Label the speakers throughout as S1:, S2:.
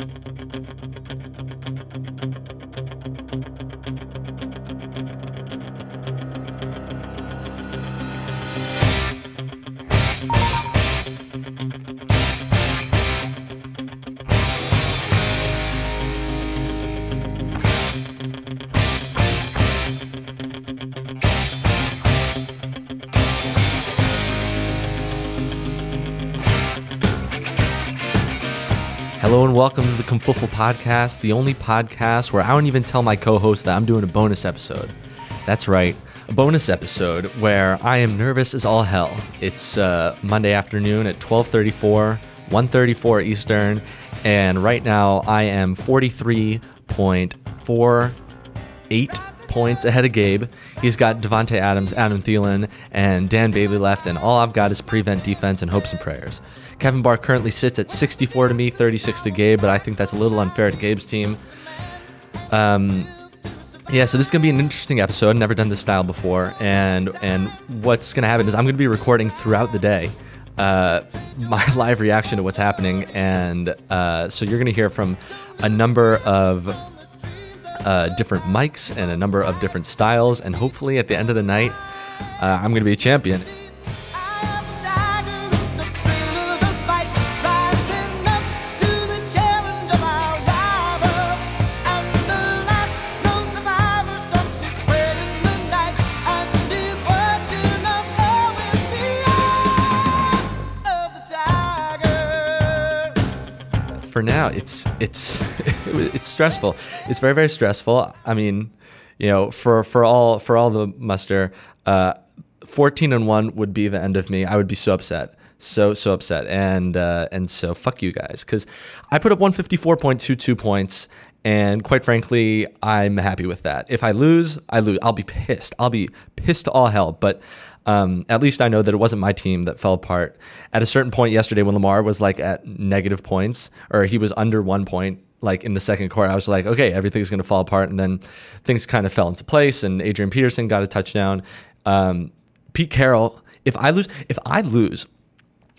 S1: Hello welcome to the Confluffle Podcast, the only podcast where I don't even tell my co-host that I'm doing a bonus episode. That's right, a bonus episode where I am nervous as all hell. It's uh, Monday afternoon at 12:34, 1:34 Eastern, and right now I am 43.48 points ahead of Gabe. He's got Davante Adams, Adam Thielen, and Dan Bailey left, and all I've got is prevent defense and hopes and prayers. Kevin Barr currently sits at 64 to me, 36 to Gabe, but I think that's a little unfair to Gabe's team. Um, yeah, so this is gonna be an interesting episode. Never done this style before, and and what's gonna happen is I'm gonna be recording throughout the day. Uh, my live reaction to what's happening, and uh, so you're gonna hear from a number of uh, different mics and a number of different styles, and hopefully at the end of the night, uh, I'm gonna be a champion. for now, it's it's it's stressful. It's very very stressful. I mean, you know, for for all for all the muster, uh, fourteen and one would be the end of me. I would be so upset, so so upset, and uh, and so fuck you guys, because I put up one fifty four point two two points. And quite frankly, I'm happy with that. If I lose, I lose. I'll be pissed. I'll be pissed to all hell. But um, at least I know that it wasn't my team that fell apart. At a certain point yesterday, when Lamar was like at negative points, or he was under one point, like in the second quarter, I was like, okay, everything's going to fall apart. And then things kind of fell into place, and Adrian Peterson got a touchdown. Um, Pete Carroll, if I lose, if I lose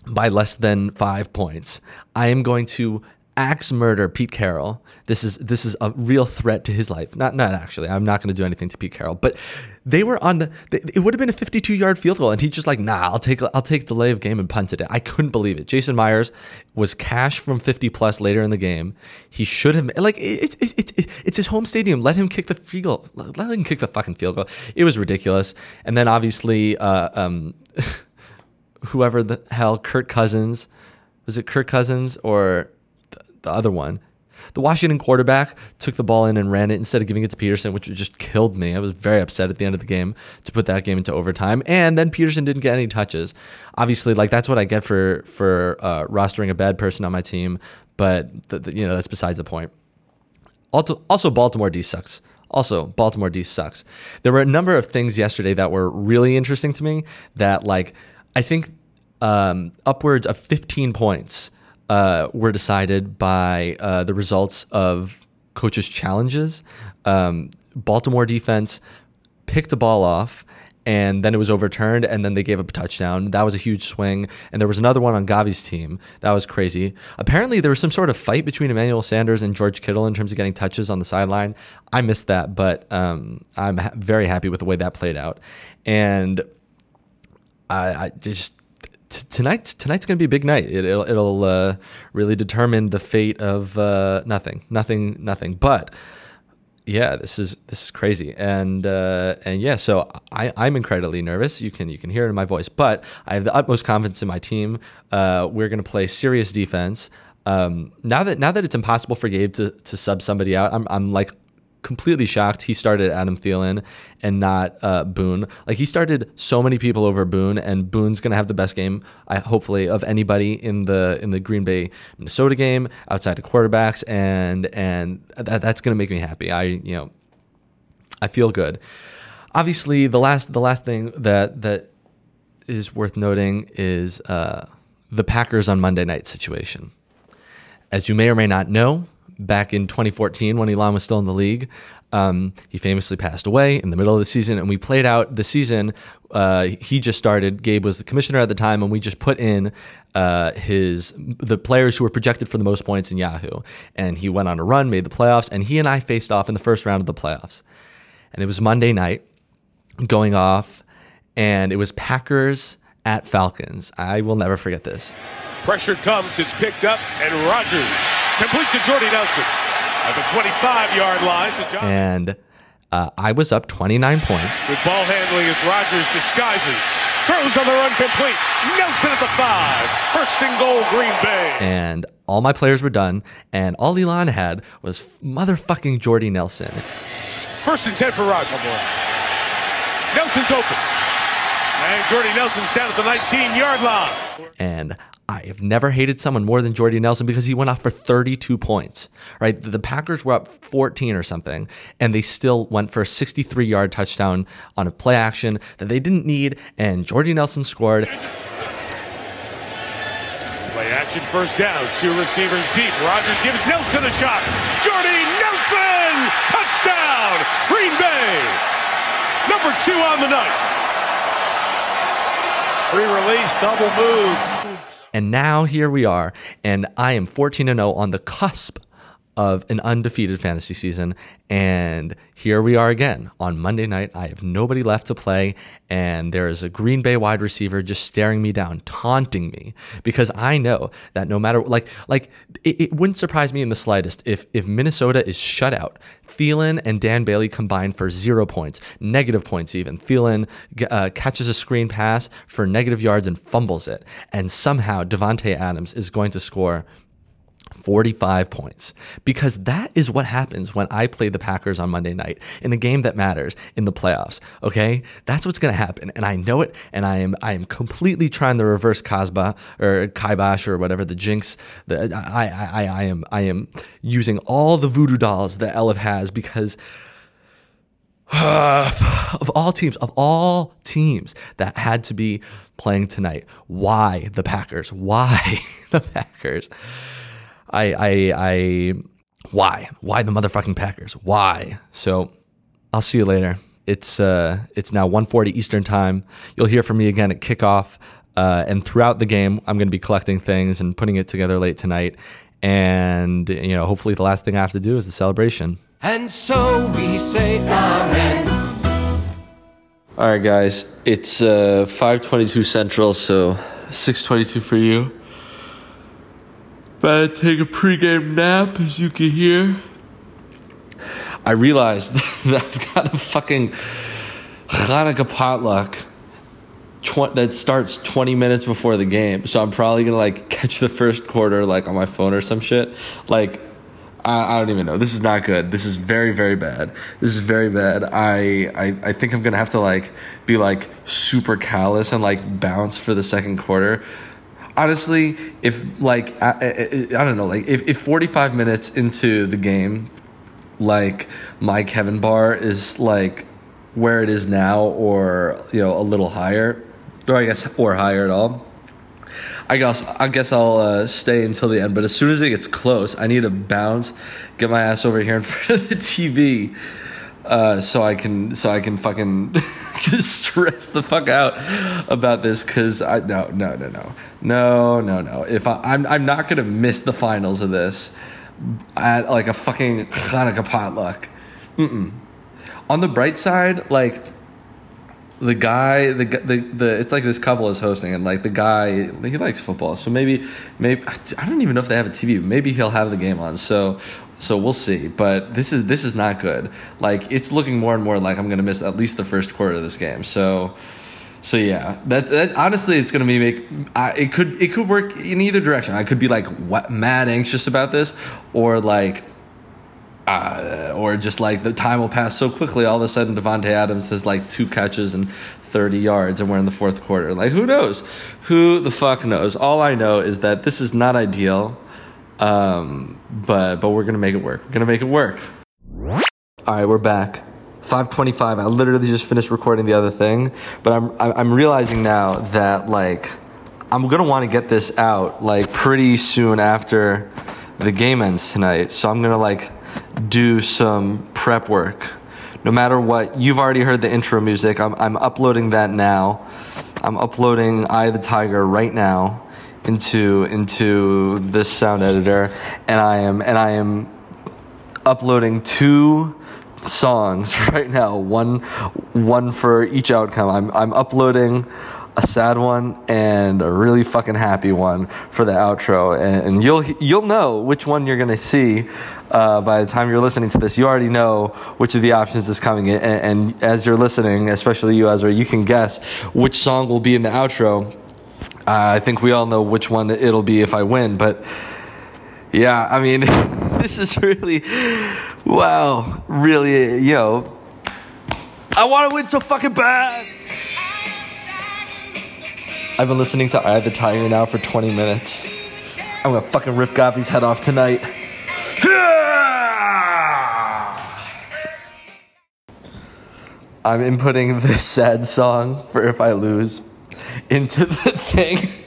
S1: by less than five points, I am going to axe murder Pete Carroll. This is this is a real threat to his life. Not not actually. I'm not going to do anything to Pete Carroll, but they were on the. It would have been a 52 yard field goal, and he's just like, nah, I'll take I'll take delay of game and punted it. I couldn't believe it. Jason Myers was cash from 50 plus later in the game. He should have like it's it's it's, it's his home stadium. Let him kick the field goal. Let him kick the fucking field goal. It was ridiculous. And then obviously, uh, um, whoever the hell, Kurt Cousins, was it Kirk Cousins or the other one. The Washington quarterback took the ball in and ran it instead of giving it to Peterson, which just killed me. I was very upset at the end of the game to put that game into overtime. And then Peterson didn't get any touches. Obviously, like that's what I get for for uh, rostering a bad person on my team. But the, the, you know that's besides the point. Also, also Baltimore D sucks. Also, Baltimore D sucks. There were a number of things yesterday that were really interesting to me. That like I think um, upwards of 15 points uh, were decided by uh, the results of coaches' challenges. Um, Baltimore defense picked a ball off and then it was overturned and then they gave up a touchdown. That was a huge swing. And there was another one on Gavi's team. That was crazy. Apparently there was some sort of fight between Emmanuel Sanders and George Kittle in terms of getting touches on the sideline. I missed that, but um, I'm ha- very happy with the way that played out. And I, I just t- tonight tonight's to be a big night. It, will it'll uh, really determine the fate of uh, nothing, nothing, nothing. But yeah, this is this is crazy, and uh, and yeah, so I I'm incredibly nervous. You can you can hear it in my voice, but I have the utmost confidence in my team. Uh, we're to play serious defense. Um, now that now that it's impossible for Gabe to, to sub somebody out, I'm I'm like completely shocked he started Adam Thielen and not uh, Boone. Like he started so many people over Boone, and Boone's gonna have the best game, I, hopefully, of anybody in the in the Green Bay Minnesota game outside of quarterbacks, and and that, that's gonna make me happy. I you know, I feel good. Obviously, the last the last thing that that is worth noting is uh, the Packers on Monday night situation. As you may or may not know, back in 2014 when Elon was still in the league. Um, he famously passed away in the middle of the season, and we played out the season. Uh, he just started. Gabe was the commissioner at the time, and we just put in uh, his the players who were projected for the most points in Yahoo. And he went on a run, made the playoffs, and he and I faced off in the first round of the playoffs. And it was Monday night, going off, and it was Packers at Falcons. I will never forget this.
S2: Pressure comes, it's picked up, and Rodgers complete to Jordy Nelson at the 25 yard line. So John-
S1: And uh, I was up 29 points.
S2: With ball handling as Rodgers disguises. Throws on the run complete. Nelson at the five. First and goal, Green Bay.
S1: And all my players were done, and all Elon had was motherfucking Jordy Nelson.
S2: First and 10 for Rodgers. Nelson's open. And Jordy Nelson's down at the 19 yard line.
S1: And I have never hated someone more than Jordy Nelson because he went off for 32 points, right? The Packers were up 14 or something, and they still went for a 63 yard touchdown on a play action that they didn't need, and Jordy Nelson scored.
S2: Play action first down. Two receivers deep. Rodgers gives Nelson a shot. Jordy Nelson! Touchdown! Green Bay! Number two on the night. Pre-release double move.
S1: And now here we are, and I am 14 0 on the cusp of an undefeated fantasy season. And here we are again on Monday night. I have nobody left to play, and there is a Green Bay wide receiver just staring me down, taunting me because I know that no matter like like it, it wouldn't surprise me in the slightest if if Minnesota is shut out. Thielen and Dan Bailey combined for zero points, negative points even. Thielen uh, catches a screen pass for negative yards and fumbles it, and somehow Davante Adams is going to score 45 points because that is what happens when I play the Packers on Monday night in a game that matters in the playoffs. Okay, that's what's going to happen, and I know it. And I am I am completely trying to reverse Kasba or Kaibash or whatever the jinx. The I I I am I am using all the voodoo dolls that Elif has because. of all teams, of all teams that had to be playing tonight, why the Packers? Why the Packers? I, I, I, why? Why the motherfucking Packers? Why? So I'll see you later. It's uh, it's now 1:40 Eastern time. You'll hear from me again at kickoff, uh, and throughout the game, I'm going to be collecting things and putting it together late tonight. And you know, hopefully, the last thing I have to do is the celebration.
S3: And so we say amen.
S1: All right, guys. It's uh, 5:22 Central, so 6:22 for you. About to take a pregame nap, as you can hear. I realized that I've got a fucking Hanukkah potluck tw- that starts 20 minutes before the game. So I'm probably gonna like catch the first quarter like on my phone or some shit. Like I, I don't even know. This is not good. This is very very bad. This is very bad. I, I I think I'm gonna have to like be like super callous and like bounce for the second quarter honestly, if like I, I, I, don't know, like if, if 45 minutes into the game, like my Kevin bar is like where it is now, or you know a little higher, or I guess or higher at all. I guess I guess I'll uh, stay until the end. But as soon as it gets close, I need to bounce, get my ass over here in front of the TV uh, so I can so I can fucking just stress the fuck out about this because I no no no no no no no if I, I'm I'm not gonna miss the finals of this at like a fucking Hanukkah potluck. Mm-mm. On the bright side, like the guy the, the the it's like this couple is hosting and like the guy he likes football so maybe maybe I don't even know if they have a TV maybe he'll have the game on so so we'll see. But this is this is not good. Like it's looking more and more like I'm gonna miss at least the first quarter of this game. So so yeah, that, that honestly, it's gonna be make. Uh, it could it could work in either direction. I could be like what, mad anxious about this, or like, uh, or just like the time will pass so quickly. All of a sudden, Davante Adams has like two catches and thirty yards, and we're in the fourth quarter. Like who knows? Who the fuck knows? All I know is that this is not ideal. Um, but but we're gonna make it work. We're gonna make it work. All right, we're back. 5:25. I literally just finished recording the other thing, but I'm I'm realizing now that like I'm gonna want to get this out like pretty soon after the game ends tonight. So I'm gonna like do some prep work. No matter what, you've already heard the intro music. I'm, I'm uploading that now. I'm uploading Eye of the Tiger right now into into this sound editor, and I am and I am uploading two songs right now. One one for each outcome. I'm I'm uploading a sad one and a really fucking happy one for the outro, and, and you'll you'll know which one you're gonna see uh, by the time you're listening to this. You already know which of the options is coming, and, and as you're listening, especially you, Ezra, you can guess which song will be in the outro. Uh, I think we all know which one it'll be if I win, but yeah, I mean, this is really wow, really, you know. I want to win so fucking bad. I've been listening to Eye of the Tiger now for 20 minutes. I'm gonna fucking rip Gavi's head off tonight. I'm inputting this sad song for if I lose into the thing.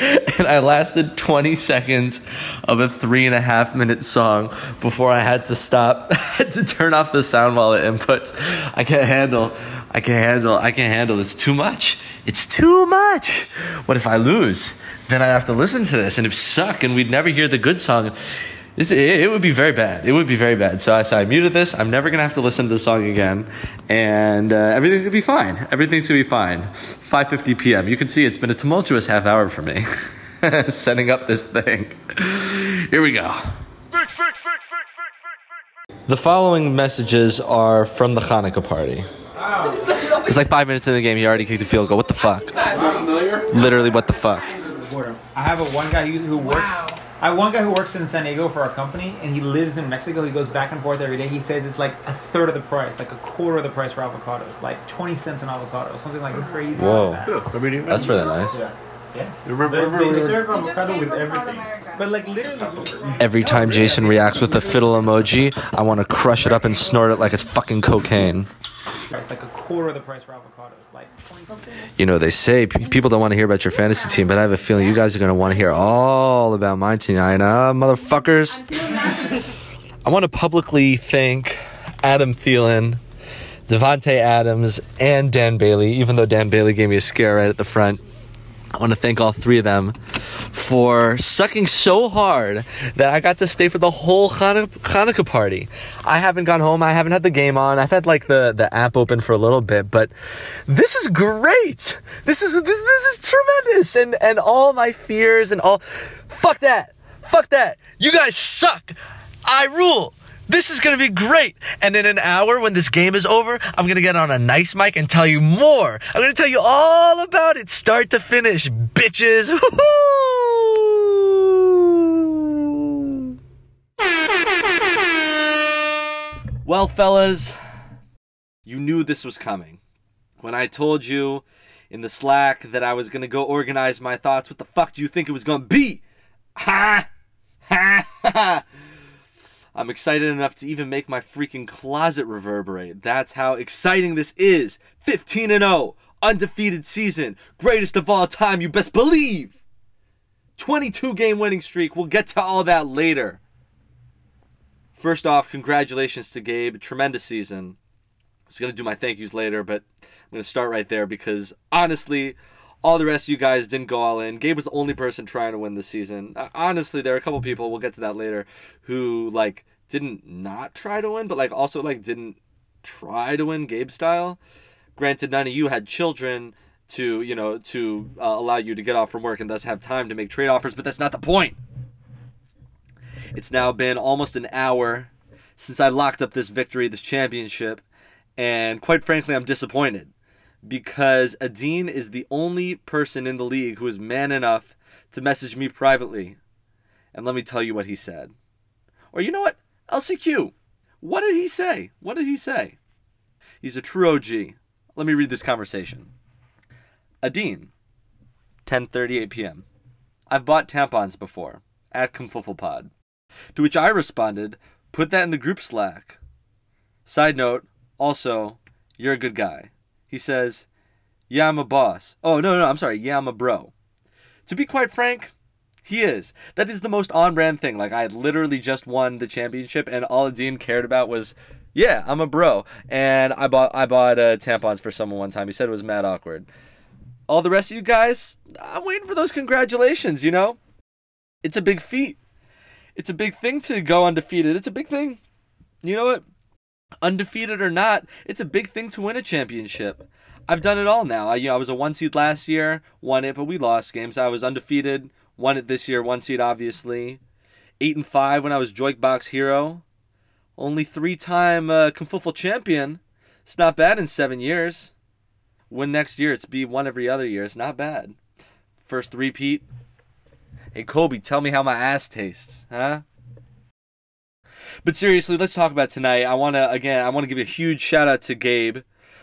S1: And I lasted 20 seconds of a three and a half minute song before I had to stop. To turn off the sound while it inputs. I can't handle, I can't handle, I can't handle. It's too much. It's too much. What if I lose? Then I have to listen to this and it suck and we'd never hear the good song. It, it would be very bad. It would be very bad. So I, so I muted this. I'm never gonna have to listen to the song again, and uh, everything's gonna be fine. Everything's gonna be fine. 5:50 p.m. You can see it's been a tumultuous half hour for me, setting up this thing. Here we go. The following messages are from the Hanukkah party. It's like five minutes in the game. He already kicked a field goal. What the fuck? Literally, what the fuck?
S4: I have a one guy who who works. I have one guy who works in San Diego for our company, and he lives in Mexico. He goes back and forth every day. He says it's like a third of the price, like a quarter of the price for avocados, like twenty cents an avocado, something like crazy.
S1: Whoa.
S4: Like that.
S1: That's really nice.
S4: Yeah. Yeah.
S5: They, they serve avocado with everything.
S4: But like literally,
S1: Every time Jason reacts with the fiddle emoji, I want to crush it up and snort it like it's fucking cocaine.
S4: Price, like a quarter of the price for avocados, like.
S1: You know, they say people don't want to hear about your fantasy team, but I have a feeling you guys are going to want to hear all about my team tonight, huh, motherfuckers? I want to publicly thank Adam Thielen, Davante Adams, and Dan Bailey, even though Dan Bailey gave me a scare right at the front. I want to thank all three of them for sucking so hard that I got to stay for the whole Hanu- Hanukkah party. I haven't gone home. I haven't had the game on. I've had like the, the app open for a little bit, but this is great. This is this, this is tremendous, and and all my fears and all. Fuck that. Fuck that. You guys suck. I rule. This is gonna be great. And in an hour, when this game is over, I'm gonna get on a nice mic and tell you more. I'm gonna tell you all about it, start to finish, bitches. Well, fellas, you knew this was coming. When I told you in the Slack that I was gonna go organize my thoughts, what the fuck do you think it was gonna be? Ha! Ha! Ha! I'm excited enough to even make my freaking closet reverberate. That's how exciting this is. 15 and 0, undefeated season, greatest of all time, you best believe. 22 game winning streak. We'll get to all that later. First off, congratulations to Gabe. Tremendous season. I was going to do my thank yous later, but I'm going to start right there because honestly, all the rest of you guys didn't go all in. Gabe was the only person trying to win this season. Uh, honestly, there are a couple people, we'll get to that later, who like didn't not try to win, but like also like didn't try to win Gabe style. Granted, none of you had children to, you know, to uh, allow you to get off from work and thus have time to make trade offers, but that's not the point. It's now been almost an hour since I locked up this victory, this championship, and quite frankly, I'm disappointed because Adine is the only person in the league who is man enough to message me privately. And let me tell you what he said. Or you know what? LCQ. What did he say? What did he say? He's a true OG. Let me read this conversation. Adine, 10:38 p.m. I've bought tampons before at Kumfufflepod. To which I responded, "Put that in the group Slack." Side note, also, you're a good guy. He says, Yeah, I'm a boss. Oh, no, no, I'm sorry. Yeah, I'm a bro. To be quite frank, he is. That is the most on brand thing. Like, I literally just won the championship, and all Dean cared about was Yeah, I'm a bro, and I bought I bought uh, tampons for someone one time. He said it was mad awkward. All the rest of you guys, I'm waiting for those congratulations. You know, it's a big feat. It's a big thing to go undefeated. It's a big thing. You know what? Undefeated or not, it's a big thing to win a championship. I've done it all now. I, you know, I was a one seed last year, won it, but we lost games. I was undefeated, won it this year, one seed obviously. Eight and five when I was Jukebox hero. Only three time uh, Confuffle champion. It's not bad in seven years. Win next year, it's be one every other year. It's not bad. First repeat. Hey Kobe, tell me how my ass tastes, huh? But seriously, let's talk about tonight. I want to again, I want to give a huge shout out to Gabe.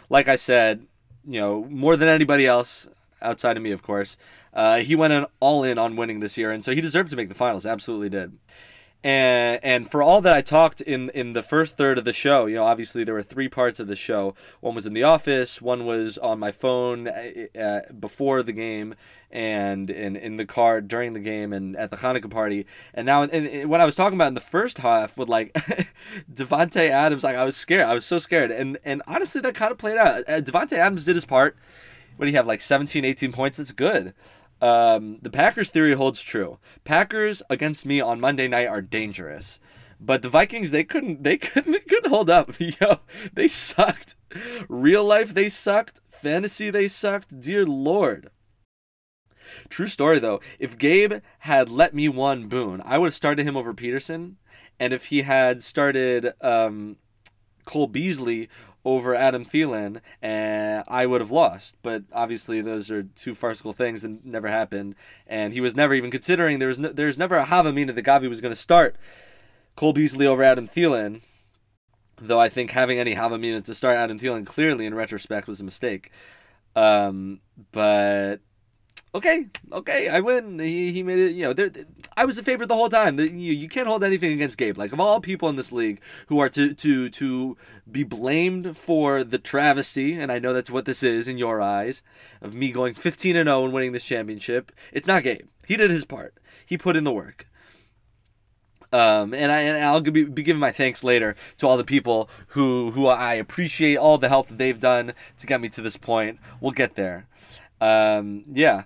S1: Like I said, you know, more than anybody else outside of me, of course. Uh, he went in, all in on winning this year, and so he deserved to make the finals. Absolutely did and and for all that I talked in in the first third of the show, you know, obviously there were three parts of the show. One was in the office, one was on my phone uh, uh before the game, and in in the car during the game, and at the Hanukkah party. And now, and, and what I was talking about in the first half with like Davante Adams, like I was scared. I was so scared, and and honestly, that kind of played out. Uh, Davante Adams did his part. What do you have, like 17, 18 points? That's good um, the Packers theory holds true. Packers against me on Monday night are dangerous, but the Vikings they couldn't they couldn't they couldn't hold up. Yo, they sucked. Real life they sucked. Fantasy they sucked. Dear Lord. True story though. If Gabe had let me one Boone, I would have started him over Peterson, and if he had started um, Cole Beasley over Adam Thielen, and I would have lost. But obviously, those are two farcical things and never happened. And he was never even considering. There was no, there's never a Havamina that Gavi was going to start Cole Beasley over Adam Thielen. Though I think having any Havamina to start Adam Thielen clearly in retrospect was a mistake. Um, but okay, okay, I win. He, he made it. You know, I was a favorite the whole time. You, you can't hold anything against Gabe. Like of all people in this league who are to to to be blamed for the travesty, and I know that's what this is in your eyes, of me going 15 and 0 and winning this championship. It's not Gabe. He did his part. He put in the work. Um, and I and I'll be, be giving my thanks later to all the people who who I appreciate all the help that they've done to get me to this point. We'll get there. Um, yeah.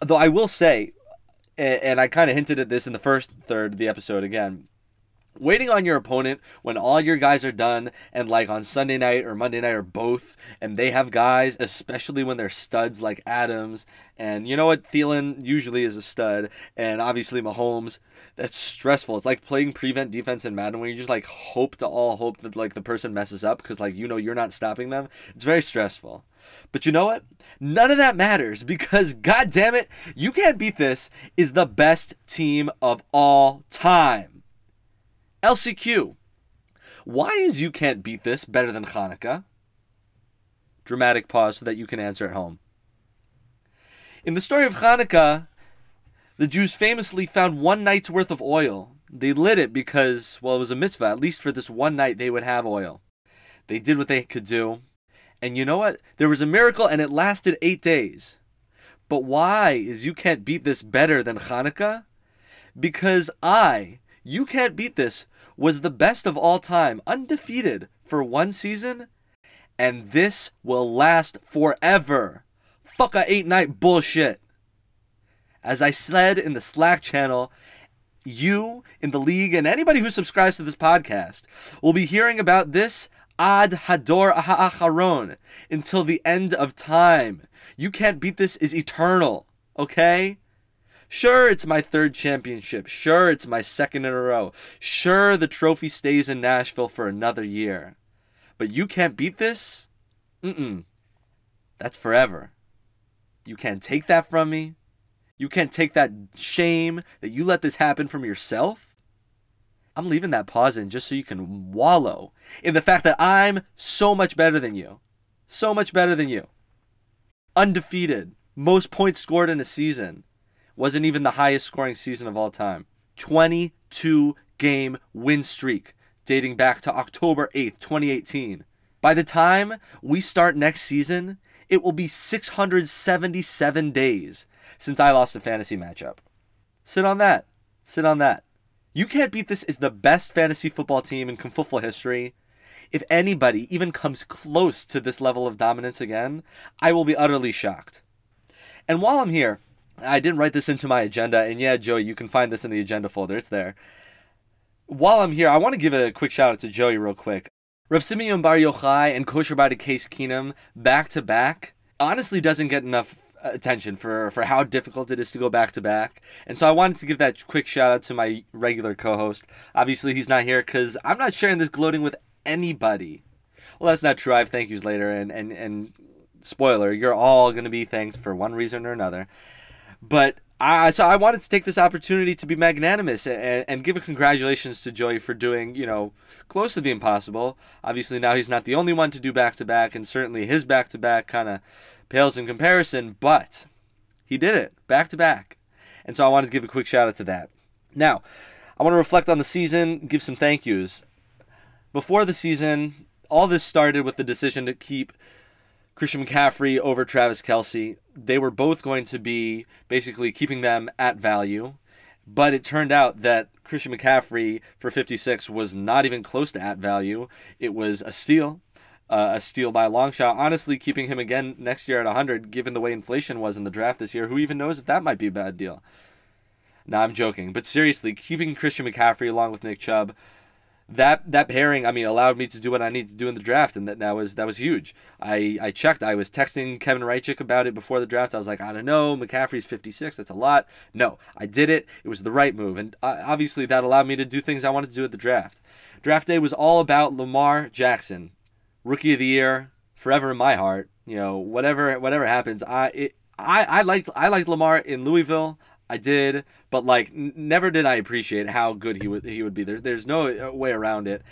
S1: Though I will say, and, I kind of hinted at this in the first third of the episode again, waiting on your opponent when all your guys are done and like on Sunday night or Monday night or both and they have guys especially when they're studs like Adams and you know what? Thielen usually is a stud and obviously Mahomes that's stressful. It's like playing prevent defense in Madden where you just like hope to all hope that like the person messes up because like you know you're not stopping them. It's very stressful but you know what? None of that matters because, god damn it, you can't beat this is the best team of all time. LCQ. Why is you can't beat this better than Hanukkah? Dramatic pause so that you can answer at home. In the story of Hanukkah, the Jews famously found one night's worth of oil. They lit it because, well, it was a mitzvah. At least for this one night, they would have oil. They did what they could do. And you know what? There was a miracle and it lasted eight days. But why is You Can't Beat This better than Hanukkah? Because I, You Can't Beat This, was the best of all time, undefeated for one season, and this will last forever. Fuck a eight night bullshit. As I said in the Slack channel, you in the league and anybody who subscribes to this podcast will be hearing about this ad hador ha'acharon until the end of time. You can't beat this is eternal, okay? Sure, it's my third championship. Sure, it's my second in a row. Sure, the trophy stays in Nashville for another year. But you can't beat this? Mm-mm. That's forever. You can't take that from me. You can't take that shame that you let this happen from yourself. I'm leaving that pause in just so you can wallow in the fact that I'm so much better than you. So much better than you. Undefeated. Most points scored in a season. Wasn't even the highest scoring season of all time. 22 game win streak dating back to October 8th, 2018. By the time we start next season, it will be 677 days since I lost a fantasy matchup. Sit on that. Sit on that. You Can't Beat This is the best fantasy football team in Confuffle history, if anybody even comes close to this level of dominance again, I will be utterly shocked. And while I'm here, I didn't write this into my agenda, and yeah, Joey, you can find this in the agenda folder. It's there. While I'm here, I want to give a quick shout out to Joey real quick. Rav Simeon Bar Yochai and Kosher by Case Keenum back to back honestly doesn't get enough attention for for how difficult it is to go back to back. And so I wanted to give that quick shout out to my regular co-host. Obviously, he's not here because I'm not sharing this gloating with anybody. Well, that's not true. I have thank yous later, and and and spoiler, you're all gonna be thanked for one reason or another. But I so I wanted to take this opportunity to be magnanimous and, and give a congratulations to Joey for doing you know close to the impossible. Obviously now he's not the only one to do back to back, and certainly his back to back kind of pales in comparison. But he did it back to back, and so I wanted to give a quick shout out to that. Now I want to reflect on the season, give some thank yous. Before the season, all this started with the decision to keep Christian McCaffrey over Travis Kelce. They were both going to be basically keeping them at value, but it turned out that Christian McCaffrey for 56 was not even close to at value. It was a steal, uh, a steal by a long shot. Honestly, keeping him again next year at 100, given the way inflation was in the draft this year, who even knows if that might be a bad deal? Now I'm joking, but seriously, keeping Christian McCaffrey along with Nick Chubb that that pairing, I mean, allowed me to do what I need to do in the draft, and that, that was that was huge. I, I checked. I was texting Kevin Reichik about it before the draft. I was like, I don't know, McCaffrey's 56. That's a lot. No, I did it. It was the right move, and uh, obviously that allowed me to do things I wanted to do at the draft. Draft day was all about Lamar Jackson, rookie of the year, forever in my heart. You know, whatever whatever happens, I it, I I liked I liked Lamar in Louisville. I did, but like n- never did I appreciate how good he would he would be. There's there's no uh, way around it.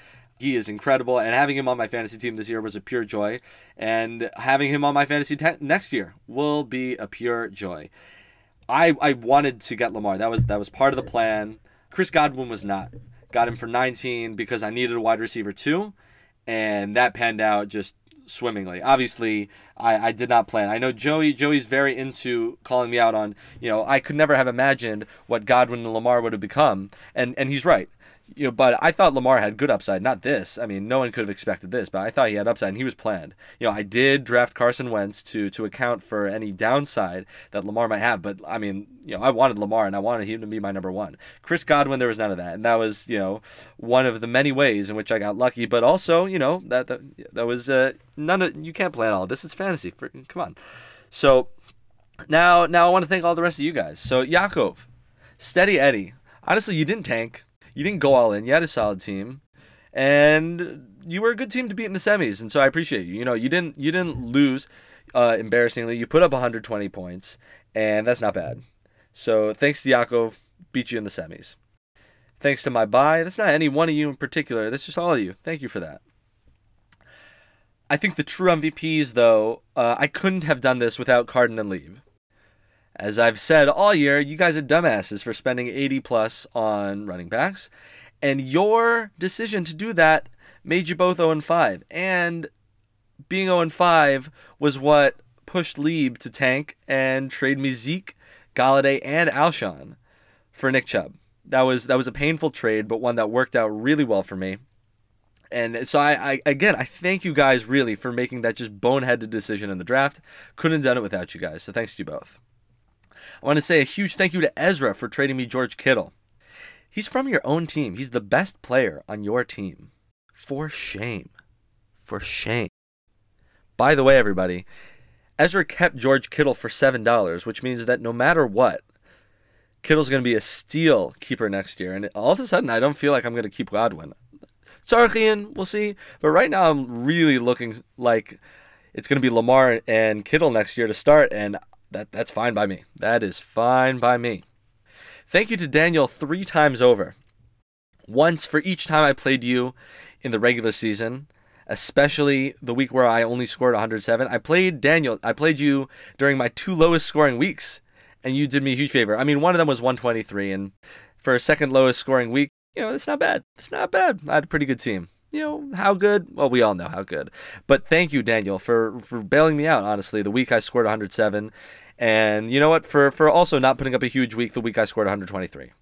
S1: He is incredible, and having him on my fantasy team this year was a pure joy. And having him on my fantasy te- next year will be a pure joy. I I wanted to get Lamar. That was that was part of the plan. Chris Godwin was not. Got him for 19 because I needed a wide receiver too, and that panned out just swimmingly. Obviously, I, I did not plan. I know Joey Joey's very into calling me out on, you know, I could never have imagined what Godwin and Lamar would have become. And and he's right you know, but I thought Lamar had good upside, not this. I mean, no one could have expected this, but I thought he had upside and he was planned. You know, I did draft Carson Wentz to to account for any downside that Lamar might have, but I mean, you know, I wanted Lamar and I wanted him to be my number one. Chris Godwin, there was none of that, and that was you know one of the many ways in which I got lucky. But also, you know, that that, that was uh, none of you can't plan all this. It's fantasy. For, come on. So now now I want to thank all the rest of you guys. So Yakov, Steady Eddie. Honestly, you didn't tank you didn't go all in. You had a solid team, and you were a good team to beat in the semis. And so I appreciate you. You know, you didn't you didn't lose uh, embarrassingly. You put up 120 points, and that's not bad. So thanks to Yaakov, beat you in the semis. Thanks to my buy. That's not any one of you in particular. That's just all of you. Thank you for that. I think the true MVPs, though, uh, I couldn't have done this without Carden and Lieb. As I've said all year, you guys are dumbasses for spending 80 plus on running backs. And your decision to do that made you both 0 5. And being 0 5 was what pushed Lieb to tank and trade me Zeke, Golladay, and Alshon for Nick Chubb. That was that was a painful trade, but one that worked out really well for me. And so I, I again I thank you guys really for making that just boneheaded decision in the draft. Couldn't have done it without you guys. So thanks to you both. I want to say a huge thank you to Ezra for trading me George Kittle. He's from your own team. He's the best player on your team. For shame. For shame. By the way, everybody, Ezra kept George Kittle for $7, which means that no matter what, Kittle's going to be a steal keeper next year. And all of a sudden, I don't feel like I'm going to keep Godwin. Sarkian, we'll see. But right now, I'm really looking like it's going to be Lamar and Kittle next year to start. And that that's fine by me. That is fine by me. Thank you to Daniel three times over. Once for each time I played you in the regular season, especially the week where I only scored 107. I played Daniel. I played you during my two lowest scoring weeks, and you did me a huge favor. I mean, one of them was 123, and for a second lowest scoring week, you know, it's not bad. It's not bad. I had a pretty good team you know how good? Well we all know how good. But thank you daniel for for bailing me out honestly. The week i scored 107 and you know what? For for also not putting up a huge week the week i scored 123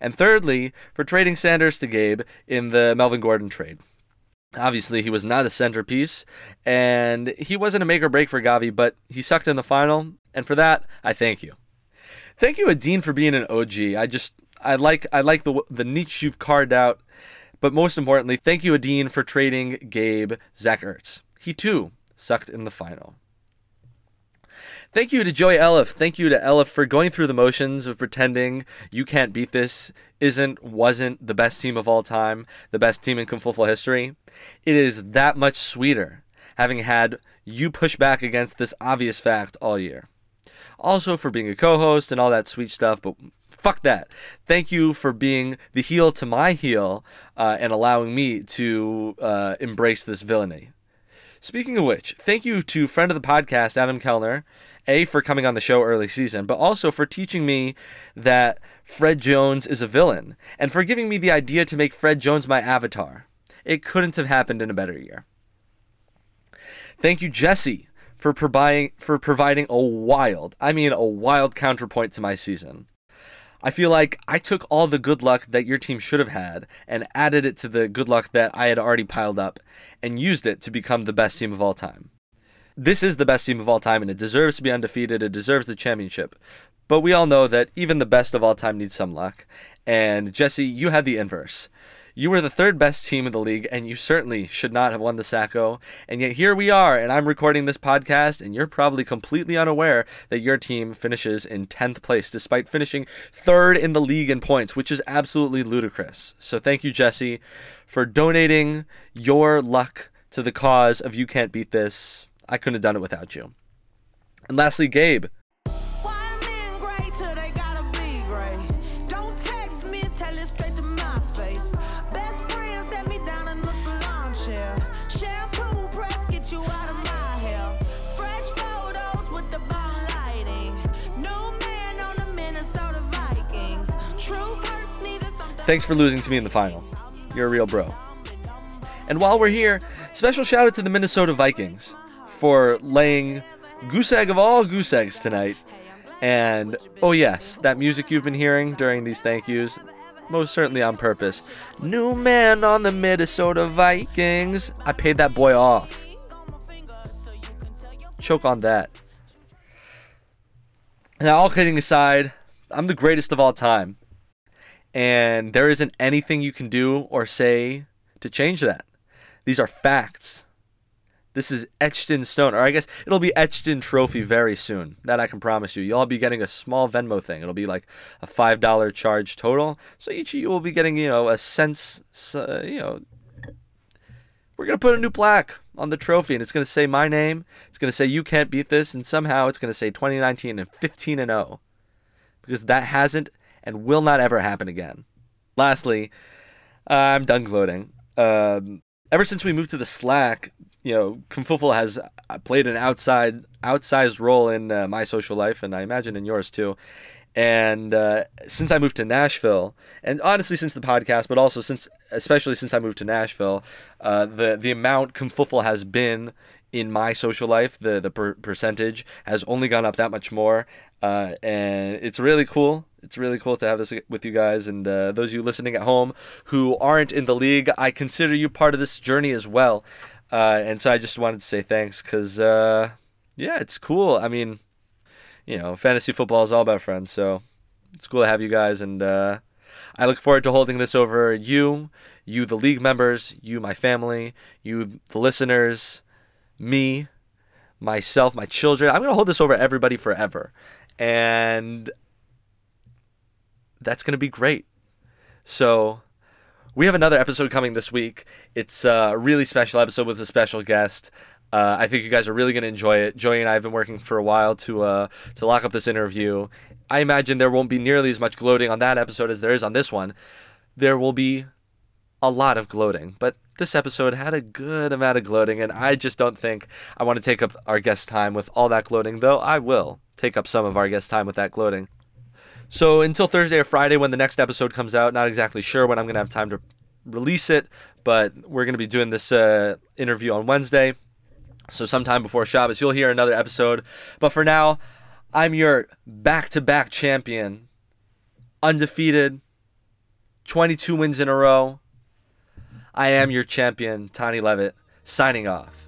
S1: and thirdly for trading sanders to gabe in the melvin gordon trade. Obviously, he was not a centerpiece, and he wasn't a make or break for Gavi, but he sucked in the final, and for that, I thank you. Thank you, Adine, for being an OG. I just I like I like the the niche you've carved out, but most importantly, thank you, Adine, for trading Gabe Zach Ertz. He too sucked in the final. Thank you to Joey Elif. Thank you to Elif for going through the motions of pretending you can't beat this, isn't, wasn't the best team of all time, the best team in Confuffle history. It is that much sweeter having had you push back against this obvious fact all year. Also for being a co-host and all that sweet stuff, but fuck that. Thank you for being the heel to my heel uh, and allowing me to uh, embrace this villainy. Speaking of which, thank you to friend of the podcast, Adam Kellner, a, for coming on the show early season, but also for teaching me that Fred Jones is a villain, and for giving me the idea to make Fred Jones my avatar. It couldn't have happened in a better year. Thank you, Jesse, for providing for providing a wild, I mean a wild counterpoint to my season. I feel like I took all the good luck that your team should have had and added it to the good luck that I had already piled up and used it to become the best team of all time this is the best team of all time and it deserves to be undefeated. It deserves the championship. But we all know that even the best of all time needs some luck. And Jesse, you had the inverse. You were the third best team in the league, and you certainly should not have won the Sacko. And yet here we are, and I'm recording this podcast, and you're probably completely unaware that your team finishes in 10th place, despite finishing third in the league in points, which is absolutely ludicrous. So thank you, Jesse, for donating your luck to the cause of You Can't Beat This. I couldn't have done it without you. And lastly, Gabe. Thanks for losing to me in the final. You're a real bro. And while we're here, special shout out to the Minnesota Vikings for laying goose egg of all goose eggs tonight. And oh, yes, that music you've been hearing during these thank yous, most certainly on purpose. New man on the Minnesota Vikings. I paid that boy off. Choke on that. Now, all kidding aside, I'm the greatest of all time. And there isn't anything you can do or say to change that. These are facts. This is etched in stone, or I guess it'll be etched in trophy very soon. That I can promise you. You'll all be getting a small Venmo thing. It'll be like a five dollar charge total. So each of you will be getting, you know, a sense. Uh, you know, we're gonna put a new plaque on the trophy, and it's gonna say my name. It's gonna say you can't beat this, and somehow it's gonna say 2019 and 15 and 0, because that hasn't and will not ever happen again. Lastly, I'm done gloating. Um, ever since we moved to the Slack, you know, Confuffle has uh, played an outside outsized role in uh, my social life, and I imagine in yours too. And uh, since I moved to Nashville, and honestly since the podcast, but also since, especially since I moved to Nashville, uh, the the amount Confuffle has been in my social life, the the per- percentage has only gone up that much more, uh, and it's really cool. It's really cool to have this with you guys, and uh, those of you listening at home who aren't in the league, I consider you part of this journey as well. Uh, and so I just wanted to say thanks because, uh, yeah, it's cool. I mean, you know, fantasy football is all about friends. So it's cool to have you guys. And uh, I look forward to holding this over you, you, the league members, you, my family, you, the listeners, me, myself, my children. I'm going to hold this over everybody forever. And that's going to be great. So we have another episode coming this week. It's a really special episode with a special guest. Uh, I think you guys are really going to enjoy it. Joey and I have been working for a while to uh, to lock up this interview. I imagine there won't be nearly as much gloating on that episode as there is on this one. There will be a lot of gloating, but this episode had a good amount of gloating, and I just don't think I want to take up our guest time with all that gloating, though I will take up some of our guest time with that gloating. So until Thursday or Friday when the next episode comes out, not exactly sure when I'm going to have time to release it, but we're going to be doing this uh, interview on Wednesday. So sometime before Shabbos, you'll hear another episode. But for now, I'm your back-to-back champion, undefeated, 22 wins in a row. I am your champion, Tani Levitt, signing off.